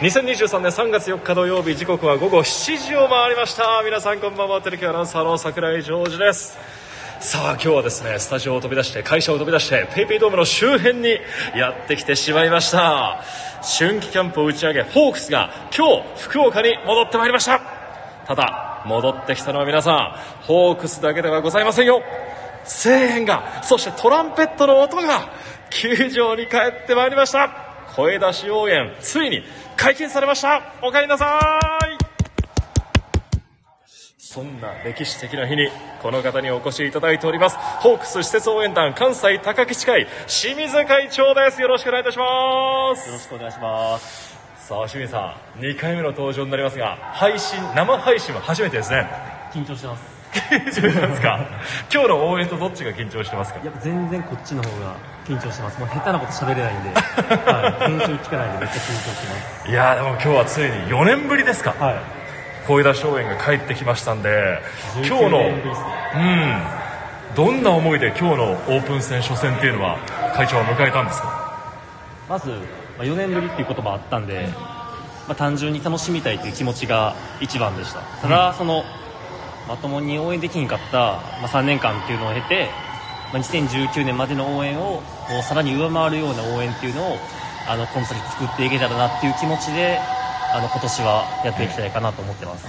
2023年3月4日土曜日時刻は午後7時を回りました。皆さんこんばんはテレビアナウンサーの櫻井ジョージです。さあ今日はですねスタジオを飛び出して会社を飛び出して PayPay ドームの周辺にやってきてしまいました。春季キャンプを打ち上げホークスが今日福岡に戻ってまいりました。ただ戻ってきたのは皆さんホークスだけではございませんよ。声援がそしてトランペットの音が球場に帰ってまいりました。声出し応援ついに解禁されました。おかえりなさい。そんな歴史的な日にこの方にお越しいただいております。ホークス施設応援団関西高吉会清水会長です。よろしくお願いいたします。よろしくお願いします。さあ清水さん2回目の登場になりますが配信生配信は初めてですね。緊張してます緊張してますか。今日の応援とどっちが緊張してますか？やっぱ全然こっちの方が緊張してます。もう下手なこと喋れないんで、はい、編集聞かないでめっちゃ緊張してます。いやーでも今日はついに4年ぶりですか。はい。声出し応援が帰ってきましたんで今日19のね。うん。どんな思いで今日のオープン戦初戦っていうのは会長は迎えたんですか？まず、まあ、4年ぶりっていうこともあったんで、まあ、単純に楽しみたいという気持ちが一番でした。ただ、そのまともに応援できんかった、まあ、3年間っていうのを経て、まあ、2019年までの応援をもうさらに上回るような応援っていうのをあのこの先作っていけたらなっていう気持ちであの今年はやっていきたいかなと思ってます。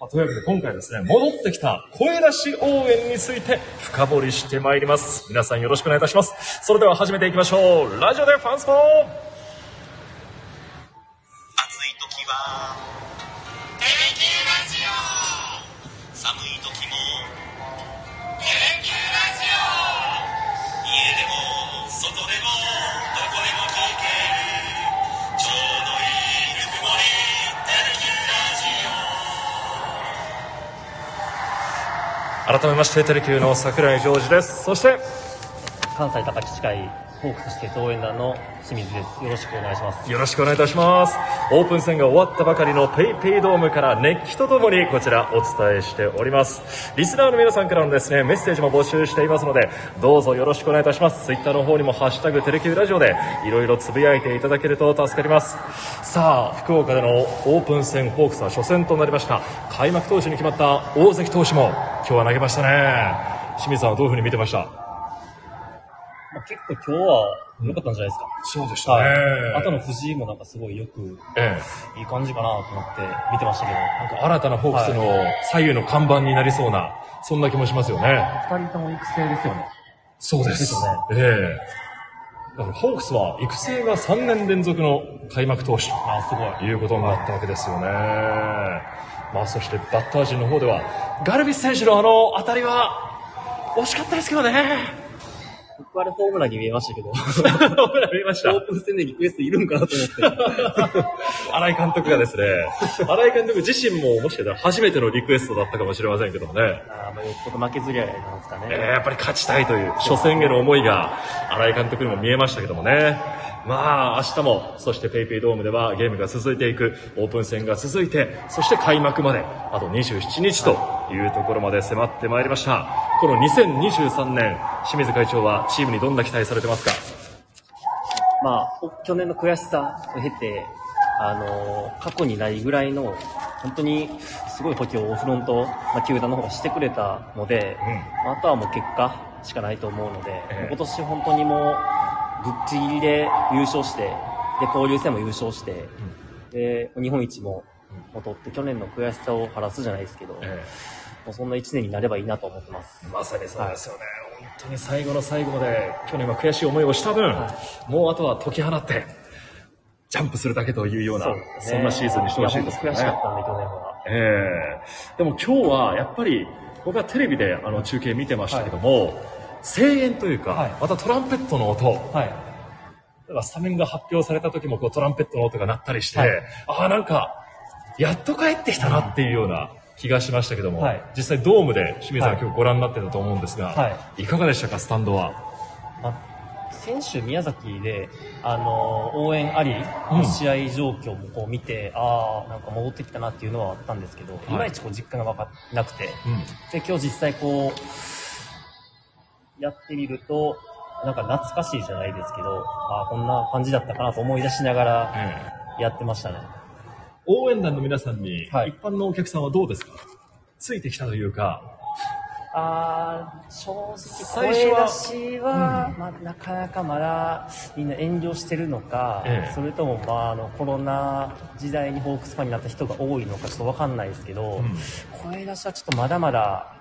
まあというわけで今回はですね戻ってきた声出し応援について深掘りしてまいります。皆さんよろしくお願いいたします。それでは始めていきましょう。ラジオでファンスポ暑い時は「改めましてテレキューの桜井ジョージです。そして関西高知会ホークス施設応援団の清水です。よろしくお願いします。よろしくお願いいたします。オープン戦が終わったばかりの PayPay ドームから熱気とともにこちらお伝えしております。リスナーの皆さんからのですねメッセージも募集していますのでどうぞよろしくお願いいたします。ツイッターの方にも「ハッシュタグテレキューラジオ」でいろいろつぶやいていただけると助かります。さあ福岡でのオープン戦ホークスは初戦となりました。開幕投手に決まった大関投手も今日は投げましたね。清水さんはどういうふうに見てました、結構今日は良かったんじゃないですか。そうでしはい。あとの藤井もなんかすごいよく、ええいい感じかなと思って見てましたけど、なんか新たなホークスの左右の看板になりそうな、そんな気もしますよね。二人とも育成ですよね。そうでですよねええだからホークスは育成が3年連続の開幕投手あーすごい。ということになったわけですよね。まあそしてバッター陣の方では、ガルビス選手のあの当たりは惜しかったですけどね。僕あれホームランに見えましたけど、見えましたオ。ープン戦でリクエストいるんかなと思って。新井監督がですね、新井監督自身ももしかしたら初めてのリクエストだったかもしれませんけどもね。あーまあよっぽど負けず嫌いなんですかね。えーやっぱり勝ちたいという初戦への思いが新井監督にも見えましたけどもね。まあ明日も、そして PayPay ドームではゲームが続いていく、オープン戦が続いて、そして開幕まで、あと27日というところまで迫ってまいりました。この2023年、清水会長はチームにどんな期待されてますか？まあ、お去年の悔しさを経て、あのー過去にないぐらいの、本当にすごい補強をフロント、まあ、球団の方がしてくれたので、まああとはもう結果しかないと思うので、ええ。今年本当にもう、ぶっちぎりで優勝して、で、交流戦も優勝して、で、日本一も、取って、去年の悔しさを晴らすじゃないですけど、えもうそんな一年になればいいなと思ってます。まさにそうですよね。本当に最後の最後まで、去年は悔しい思いをした分、はもうあとは解き放って、ジャンプするだけというような、そ,、ねんなシーズンにしてほしいですやね。悔しかったんで、去年は。ええでも今日はやっぱり僕はテレビであの中継見てましたけども、声援というか、はい。またトランペットの音、はい。だからスタメンが発表された時もこうトランペットの音が鳴ったりして、はい。ああなんかやっと帰ってきたなっていうような気がしましたけども、はい。実際ドームで清水さん、はい。今日ご覧になってたと思うんですが、、はい。かがでしたかスタンドは？まあ、先週宮崎で、あの応援ありうん。の試合状況もこう見て、ああなんか戻ってきたなっていうのはあったんですけど、い、まいちこう実感が分かなくて。うん。で今日実際こうやってみるとなんか懐かしいじゃないですけどああこんな感じだったかなと思い出しながらえやってましたね。応援団の皆さんに、はい。一般のお客さんはどうですか？ついてきたというか、あー正直最初は声出しは、まあ、なかなかまだみんな遠慮してるのか、ええ。それとも、まあ、あのコロナ時代にホークスファンになった人が多いのかちょっと分かんないですけど、うん。声出しはちょっとまだまだ、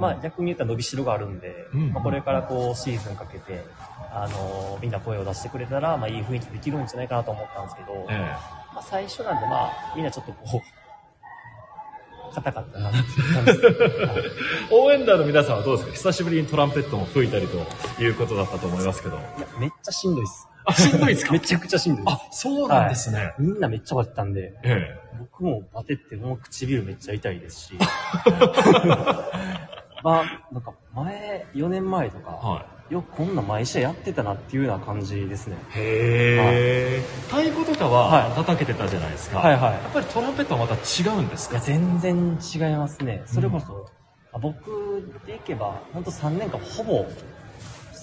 まあ、逆に言ったら伸びしろがあるんで、うんまあ、これからこうシーズンかけて、あのみんな声を出してくれたら、まあ、いい雰囲気できるんじゃないかなと思ったんですけど、えまあ、最初なんで、まあ、みんなちょっとこう、硬かったなっていう感じです。はいえ応援団の皆さんはどうですか？久しぶりにトランペットも吹いたりということだったと思いますけど。いや、めっちゃしんどいっす。あ、しんどいですか？めちゃくちゃしんどいであ、そうなんですね。す。みんなめっちゃバテたんで、え僕もバテってもう唇めっちゃ痛いですし。まあ、なんか前、4年前とえか、はよくこんな毎試合やってたなっていうような感じですね。い。へえ。太鼓とかははい叩けてたじゃないですか。はいはいやっぱりトランペットはまた違うんですか？いや、全然違いますね。それこそ、あ僕でいけば、ほんと3年間ほぼ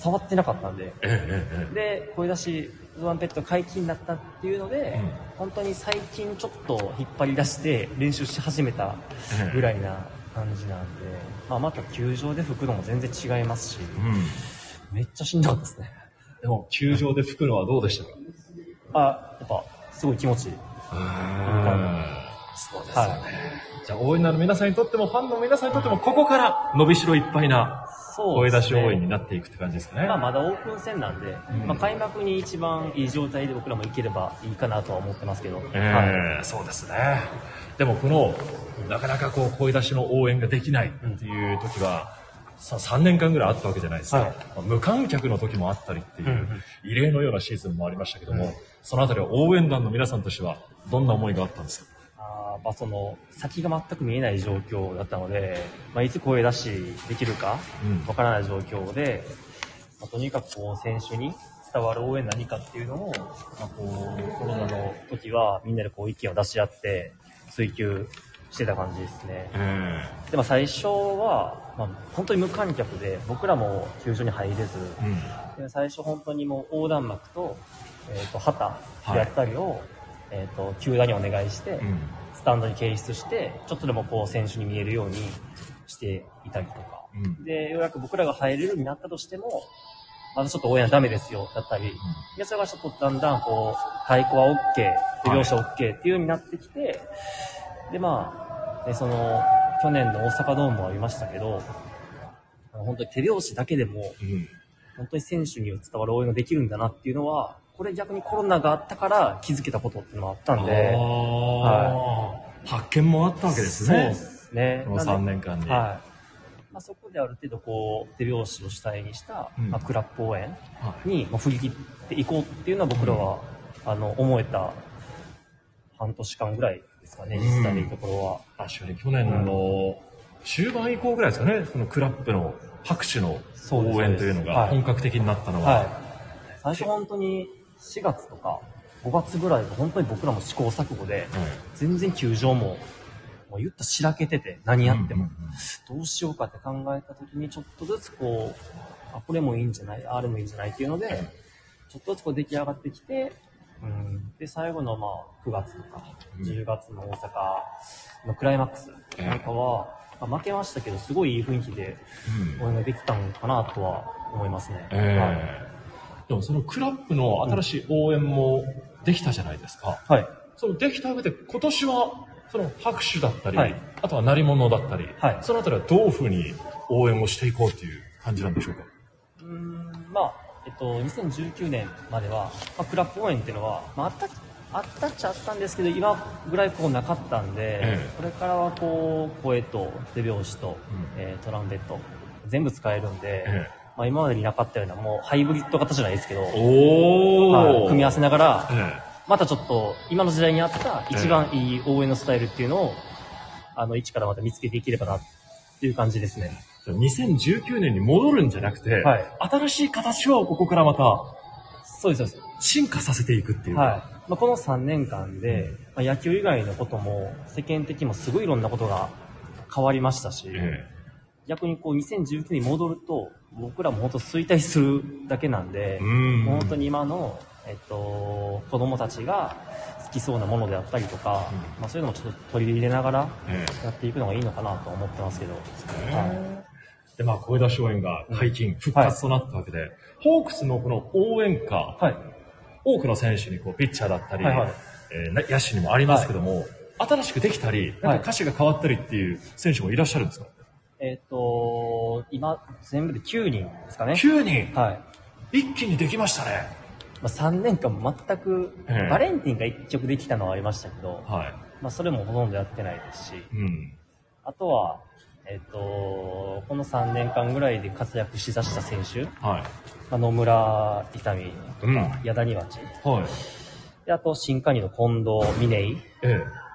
触ってなかったんで、ええええで、声出し、トランペット解禁になったっていうので、うん本当に最近ちょっと引っ張り出して練習し始めたぐらいな感じなんで、まあ、また球場で吹くのも全然違いますし、うん。めっちゃしんどかったですね。でも、球場で吹くのはどうでした？かあ、やっぱ、すごい気持ちいい。そうですよね。はじゃあ、応援団の皆さんにとっても、ファンの皆さんにとっても、ここから伸びしろいっぱいな声出し応援になっていくって感じですかね。まあ、まだオープン戦なんで、うん。まあ、開幕に一番いい状態で僕らも行ければいいかなとは思ってますけど、えはい。えそうですね。でもこの、なかなかこう声出しの応援ができないっていう時は、さ3年間ぐらいあったわけじゃないですか、はい。まあ無観客の時もあったりっていう、うんうん。異例のようなシーズンもありましたけども、そのあたりは応援団の皆さんとしてはどんな思いがあったんですか？まあ、その先が全く見えない状況だったので、まあ、いつ声出しできるかうん。わからない状況で、まあ、とにかくこう選手に伝わる応援何かっていうのを、まあ、こうコロナの時はみんなでこう意見を出し合って追求してた感じですね。えでも最初は、まあ、本当に無観客で僕らも球場に入れず、うん。で最初本当にもう横断幕と,、えー、と旗であったりを、えー、と球団にお願いして、うん。スタンドに掲出してちょっとでもこう選手に見えるようにしていたりとか。うん。でようやく僕らが入れるようになったとしてもまだちょっと応援はダメですよだったり、でそれがちょっとだんだんこう太鼓は OK 手拍子は OK っていうようになってきて、でまあでその去年の大阪ドームもありましたけど本当に手拍子だけでもうん。本当に選手に伝わる応援ができるんだなっていうのは、これ逆にコロナがあったから気づけたことっていうのがあったんで、あー発見もあったわけですねそうで。すね。この3年間に。はい。まあ、そこである程度こう手拍子を主体にした、うんまあ、クラップ応援はいにまあ振り切っていこうっていうのは僕らは、あの思えた半年間ぐらいですかね、実際のところは。確かに去年の終盤以降ぐらいですかね、このクラップの拍手の応援というのがはい本格的になったのは、はい。最初本当に4月とか5月ぐらいが本当に僕らも試行錯誤で、全然球場も、もう言ったらしらけてて、何やっても、どうしようかって考えた時にちょっとずつこう、あ、これもいいんじゃない、あれもいいんじゃないっていうので、ちょっとずつこう出来上がってきて、うん、で、最後のまあ9月とかうん。10月の大阪のクライマックスなんかは、まあ負けましたけど、すごいいい雰囲気でうん。応援ができたんかなとは思いますね。ええでもそのクラップの新しい応援もできたじゃないですか。はい。そのできた上で今年はその拍手だったり、はいあとは鳴り物だったり、はいそのあたりはどういうふうに応援をしていこうっていう感じなんでしょうか？うーんまあ、えっと、2019年までは、まあ、クラップ応援っていうのは、まあ、あった、あったっちゃあったんですけど、今ぐらいこうなかったんで、ええこれからはこう、声と手拍子と、うんえートランペット、全部使えるんで、えまあ、今までになかったような、もうハイブリッド型じゃないですけど、おはい組み合わせながら、えまたちょっと、今の時代に合った一番いい応援のスタイルっていうのを、あの、一からまた見つけていければな、っていう感じですね。え2019年に戻るんじゃなくて、はい新しい形をここからまたそうです、そうです。進化させていくっていうか。はい。まあ、この3年間で、まあ、野球以外のことも、世間的にもすごいいろんなことが変わりましたし、え逆にこう2019年に戻ると、僕らも本当衰退するだけなんでん。本当に今のえっと、子供たちが好きそうなものであったりとか、うん。まあ、そういうのもちょっと取り入れながらえやっていくのがいいのかなと思ってますけど、はい。で、まあ、小枝松園が解禁、復活となったわけで、ホークスのこの応援歌、はい。多くの選手にこうピッチャーだったり、はいはい。えーな野手にもありますけども、新しくできたり、なんか歌詞が変わったりっていう選手もいらっしゃるんですか、えっと、今、全部で9人ですかね。?9 人、はい。一気にできましたね。まあ、3年間全く、ええバレンティンが1曲できたのはありましたけど、はまあ、それもほとんどやってないですし、い。うん。あとは、えっ、と、この3年間ぐらいで活躍しだした選手、はい。まあ、野村勇とか、うん矢田庭地、はい。であと新加入の近藤峰井、ええ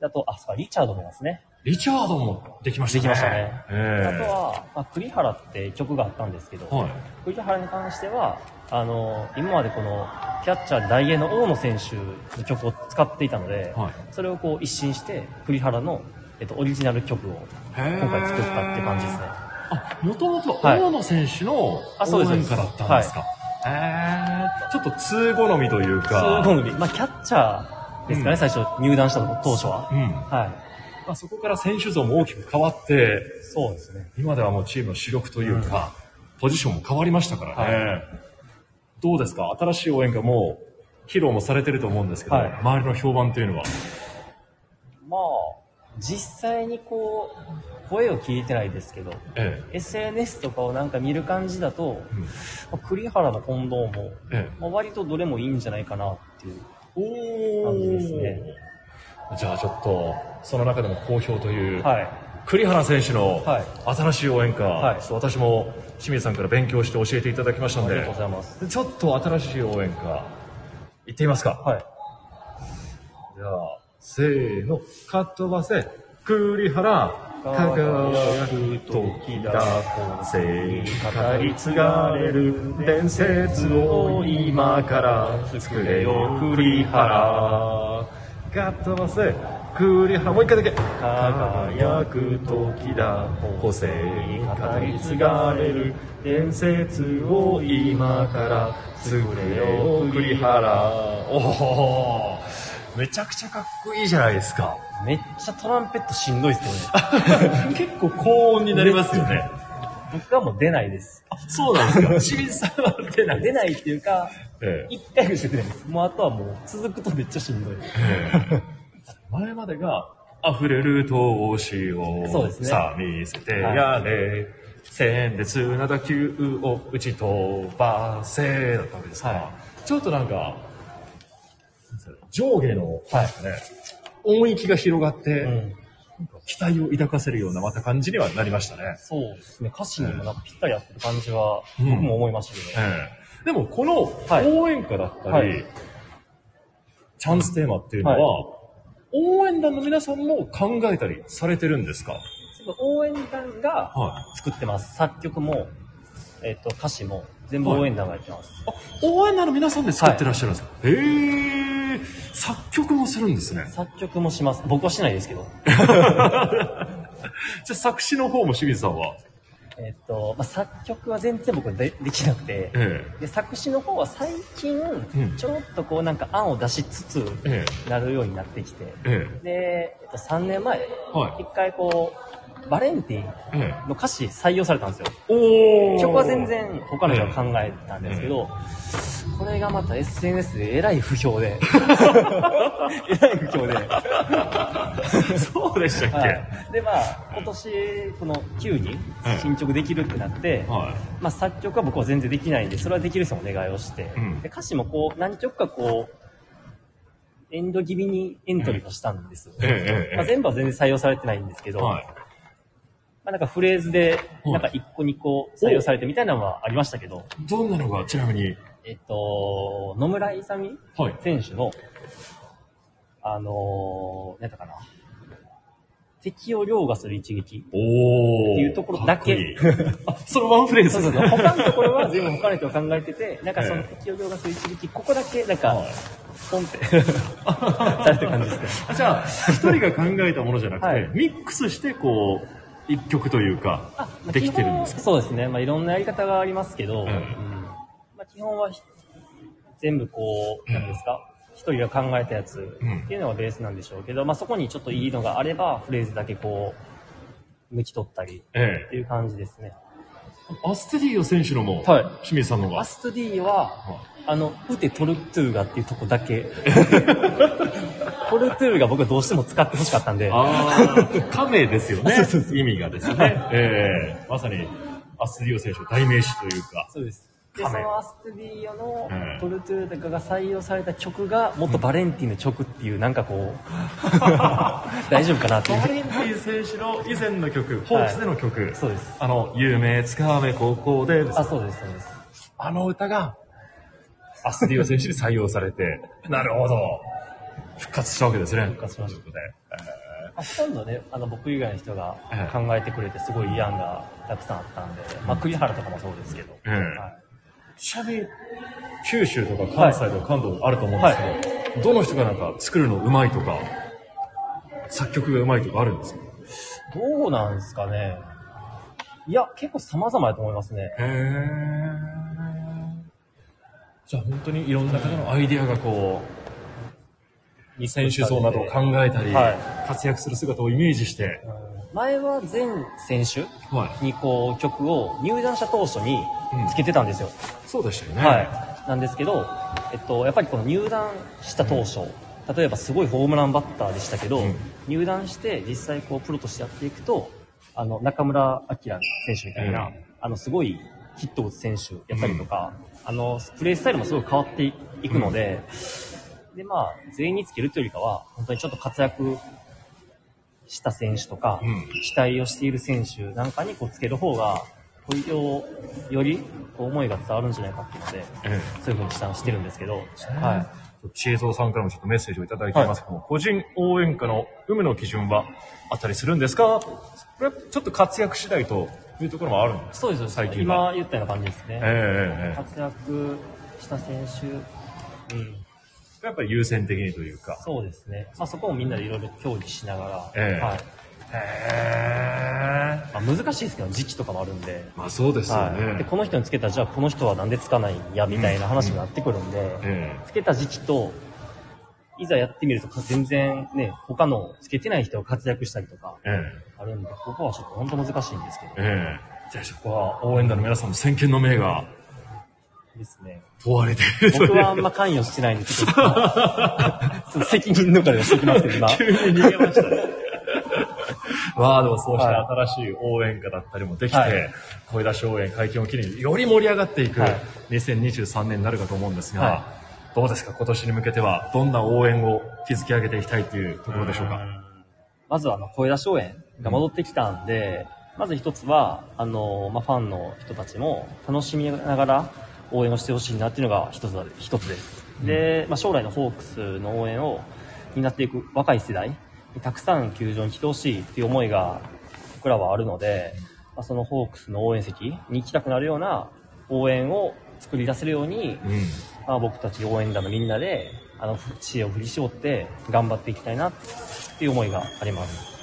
であと、あ、そうか、リチャードもいますね。リチャードもできましたね。できましたねあとは、まあ、栗原って曲があったんですけど、はい。栗原に関しては、あの、今までこの、キャッチャーで大英の大野選手の曲を使っていたので、はいそれをこう一新して、栗原の、えっと、オリジナル曲を今今回作ったって感じですね。あ、もともとはい大野選手の応あそうです援歌だったんですか？へえちょっと通好みというか。そういうのまあ、キャッチャーですかね、うん最初入団した当初は。うん。はい。まあ、そこから選手像も大きく変わって、そうですね。今ではもうチームの主力というか、ポジションも変わりましたからね。はどうですか？新しい応援歌も披露もされてると思うんですけど、はい周りの評判というのは？まあ、実際にこう、声を聞いてないですけど、え SNS とかをなんか見る感じだと、え。うんまあ栗原の近藤も、ええ。まあ、割とどれもいいんじゃないかなっていう。お感じですねじゃあちょっと、その中でも好評という、はい。栗原選手のはい新しい応援歌、はい私も清水さんから勉強して教えていただきましたのでありがとうございます。ちょっと新しい応援歌言ってみますか、はい。じゃあせーのかっ飛ばせ栗原輝く時だ後世に語り継がれる伝説を今から作れよ栗原かっ飛ばせ栗原もう一回だけ輝く時だ。後世に語り継がれる伝説を今から作れよ栗原おおめちゃくちゃかっこいいじゃないですか。めっちゃトランペットしんどいっすよね。結構高音になりますよね僕はもう出ないです。そうなんですか？清水さんは出ない。出ないっていうか、ええ。一回ぐらいしか出ないです。もうあとはもう続くとめっちゃしんどい。前までが溢れる闘志をそうですね。さあ見せてやれ、鮮烈な打球を打ち飛ばせだったわけですか？ら、はちょっとなんか上下の、なんですかね音域が広がって、うん。期待を抱かせるようなまた感じにはなりましたね。そうですね。歌詞にもなんかぴったり合ってる感じは、うん。僕も思いましたけど。ええ。でもこのはい。応援歌だったり、はい。チャンステーマっていうのは、応援団の皆さんも考えたりされてるんですか？応援団がは作ってます。作曲も、えっ、と、歌詞も全部応援団がやってます。あ、応援団の皆さんで作ってらっしゃるんですか、へえ、作曲もするんですね。作曲もします。僕はしないですけど。じゃあ作詞の方も清水さんは？えっ、と、まあ、作曲は全然僕でできなくて、えで作詞の方は最近、ん。ちょっとこうなんか案を出しつつええ。なるようになってきて、ええ。で、えっと、3年前、はい。一回こう、バレンティンええの歌詞採用されたんですよ。おー。曲は全然他の人が考えたんですけど、これがまた SNS でえらい不評で、えらい不評で、そうでしたっけ、はい、でまあ今年この9人はい進捗できるってなって、はい。まあ、作曲は僕は全然できないんでそれはできる人もお願いをして、うん。で歌詞もこう何曲かこうエンド気味にエントリーをしたんですよ、ええええまあ、全部は全然採用されてないんですけど、はい。まあ、なんかフレーズではい。なんか1個2個採用されてみたいなのはありましたけど、どんなのがちなみに、えっと野村勇はい。選手のあのー、なんだかな。敵を凌駕する一撃。おー。っていうところだけ。かっこいい。あ、そのワンフレーズ。そうそうそう。他のところは 全部他の人が考えてて、なんかそのええ。適応業がする一撃、ここだけなんかはい、ポンって、されてる感じですね。あじゃあ、一人が考えたものじゃなくて、はい。ミックスしてこう、一曲というか、あまあできてるんですか？そうですね。まあいろんなやり方がありますけど、うんうんまあ基本はひ全部こう、なんですか、一人が考えたやつうんっていうのがベースなんでしょうけど、まあそこにちょっといいのがあれば、フレーズだけこう、抜き取ったりえっていう感じですね。え。アステディオ選手のも、はい清水さんのが？アストディは、あの、ウテトルトゥーガっていうとこだけ。トルトゥーガ僕はどうしても使ってほしかったんで、ああ、亀ですよね。意味がですね。ええまさに、アステディオ選手の代名詞というか。そうです。で、そ亀のアストディオのうんトルトゥーガが採用された曲が、もっとバレンティンの曲っていう、なんかこう、大丈夫かなっていうバ。レンティン選手の以前の曲、ホークスでの曲。そうです。あの、有名つかめ高校でですあ、そうです、そうです。あの歌が、アステディオ選手に採用されて、なるほど。復活したわけですね。復活しましたということで。あほとんどね、あの、僕以外の人がええ考えてくれて、すごいいい案がたくさんあったんで、まあ、栗原とかもそうですけど。ええはいちなみに、九州とか関西とか関東あると思うんですけど、どの人がなんか作るのうまいとか、作曲がうまいとかあるんですか？どうなんですかね。いや、結構様々だと思いますね。へーじゃあ本当にいろんな方のアイディアがこう、選手層などを考えたり、はい活躍する姿をイメージして、前は全選手はい。にこう曲を入団した当初につけてたんですよ。そうでしたよね。はい。なんですけど、えっと、やっぱりこの入団した当初、例えばすごいホームランバッターでしたけど、うん入団して実際こうプロとしてやっていくと、あの、中村晃選手みたいな、うんあの、すごいヒットを打つ選手やったりとか、あの、プレースタイルもすごい変わっていくので、で、まあ、全員につけるというよりかは、本当にちょっと活躍した選手とか、うん。期待をしている選手なんかにこうつける方が、こうよよりこう思いが伝わるんじゃないかっていうので、えそういうふうにしたしてるんですけど、えはい。知恵蔵さんからもちょっとメッセージをいただいていますけども、個人応援歌の有無の基準はあったりするんですか？これはちょっと活躍次第というところもあるんですそうです、最近は。今言ったような感じですね。ええええ。活躍した選手、うん、やっぱり優先的にというか。そうですね。まあそこもみんなでいろいろ協議しながら、ええはい。へえ。まあ、難しいですけど、時期とかもあるんで、まあそうですよはい。で、ね。この人につけたら、じゃあこの人はなんでつかないんや、みたいな話になってくるんで、えつけた時期と、いざやってみると全然ね、他のつけてない人が活躍したりとかええあるんで、ここはちょっと本当難しいんですけど、ええじゃあそこは応援団の皆さんの先見の明がですね。問われている。僕はあんま関与してないんで、ちょっと、ちょっと責任逃れをしてきますけど、今。急に逃げましたね。まあでもそうしたは新しい応援歌だったりもできて、はい声出し応援会見を機により盛り上がっていくはい2023年になるかと思うんですが、はどうですか？今年に向けてはどんな応援を築き上げていきたいというところでしょうか？まずはあの、声出し応援が戻ってきたんで、まず一つは、あの、まあ、ファンの人たちも楽しみながら応援をしてほしいなっていうのが一つだ、一つです。で、まあ、将来のホークスの応援を担っていく若い世代にたくさん球場に来てほしいっていう思いが僕らはあるので、まあ、そのホークスの応援席に行きたくなるような応援を作り出せるように、うん。まあ、僕たち応援団のみんなで、あの、知恵を振り絞って頑張っていきたいなっていう思いがあります。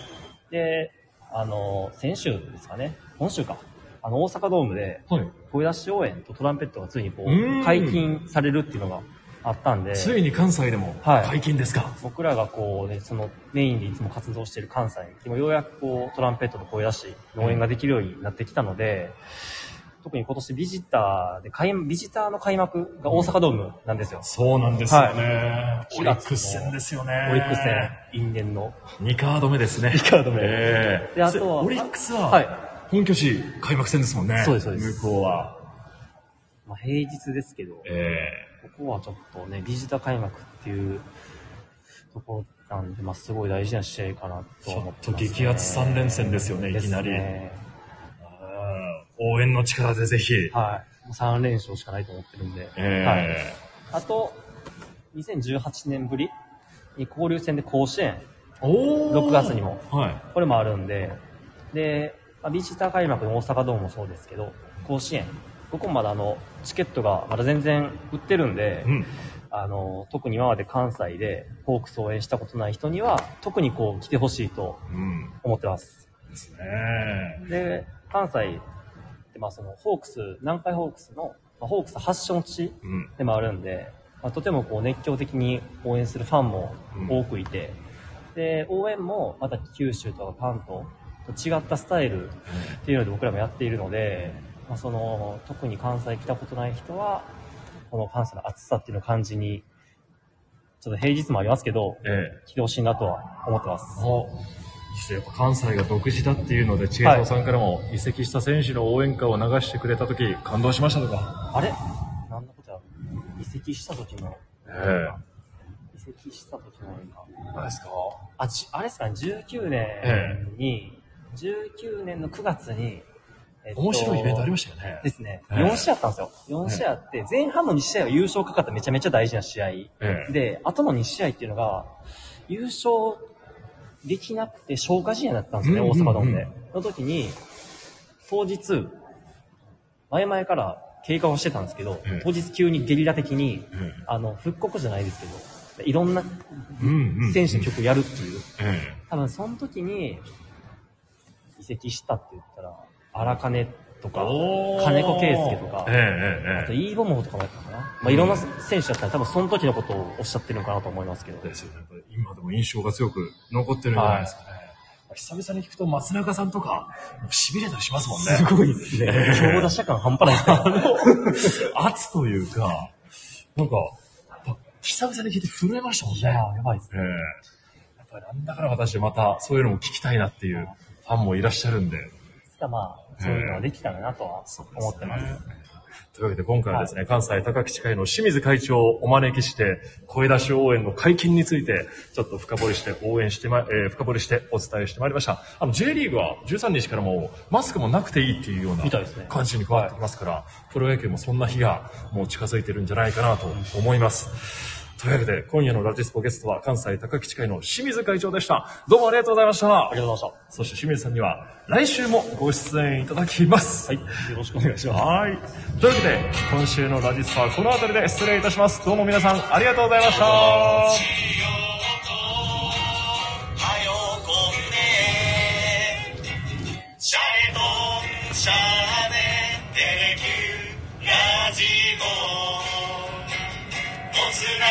で、あの、先週ですかね、今週か、あの、大阪ドームで、はい。声出し応援とトランペットがついにこう解禁されるっていうのがあったんで、ついに関西でもはい解禁ですか、僕らがこうね、そのメインでいつも活動している関西でもようやくこうトランペットと声出しの応援ができるようになってきたので、特に今年ビジターで開ビジターの開幕が大阪ドームなんですよ。そうなんですよね。オリックス戦ですよね。オリックス戦、因縁の。2カード目ですね。2カード目ええであとはオリックスは、はい本拠地開幕戦ですもんね。そうですそうです向こうは。まあ、平日ですけど、えここはちょっとね、ビジター開幕っていうところなんで、まあ、すごい大事な試合かなと思ってちょっと、激アツ三連戦ですよねいきなりね応援の力でぜひ。はい。3連勝しかないと思ってるんで。えはい。あと、2018年ぶりに交流戦で甲子園、お6月にも。はい。これもあるんで、で、まあ、ビジター開幕の大阪ドームもそうですけど、甲子園、ここもまだあの、チケットがまだ全然売ってるんで、うん。あの、特に今まで関西でホークスを応援したことない人には、特にこう来てほしいとうん。思ってます。ですね。で、関西ってまあそのホークス、南海ホークスの、まあ、ホークス発祥の地うん。でもあるんで、まあ、とてもこう熱狂的に応援するファンも多くいて、で応援もまた九州とか関東と違ったスタイルっていうので僕らもやっているので、まあ、その特に関西来たことない人はこの関西の暑さっていうのを感じにちょっと平日もありますけどえ来てほしいなとは思ってます。やっぱ関西が独自だっていうので、チェイソーさんからも移籍した選手の応援歌を流してくれたとき、感動しましたとか。あれ？なんだこちら移籍した時の。え移籍した時のなんかえ何ですか？あじあれですかね。19年に、19年の9月に、えっと面白いイベントありましたよね。ですね、ええ。4試合あったんですよ。4試合あって前半の2試合は優勝かかっためちゃめちゃ大事な試合ええ。で後の2試合っていうのが優勝できなくて消化試合だったんですよね、大阪ドームで。の時に当日前々から経過をしてたんですけど、ええ。当日急にゲリラ的に、えあの復刻じゃないですけどいろんな選手の曲をやるっていう、え。多分その時に移籍したって言ったら荒金とか金子圭介とか、あとイーボモフとかもやったかな、まあ、いろんな選手だったら多分その時のことをおっしゃってるのかなと思いますけど、ですよね。今でも印象が強く残ってるんじゃないですかね。久々に聞くと松中さんとか、痺れたりしますもんね。すごいですね。強打者感半端ない。ですね圧というか、なんか、久々に聞いて震えましたもんね。いやーやばいですええ。やっぱりなんだから私またそういうのも聞きたいなっていうファンもいらっしゃるんで。いつかまあそういうのができたらなとは思ってます、というわけで今回はですね、関西高吉会の清水会長をお招きして、声出し応援の解禁について、ちょっと深掘りして応援してま、えー深掘りしてお伝えしてまいりました。あの、J リーグは13日からもうマスクもなくていいっていうような感じに変わってきますから、プロ野球もそんな日がもう近づいてるんじゃないかなと思います。というわけで、今夜のラジスポゲストは関西高吉会の清水会長でした。どうもありがとうございました。ありがとうございました。そして清水さんには、来週もご出演いただきます。はい。よろしくお願いします。はい。というわけで、今週のラジスポはこの辺りで失礼いたします。どうも皆さん、ありがとうございました。シャャテラジおつま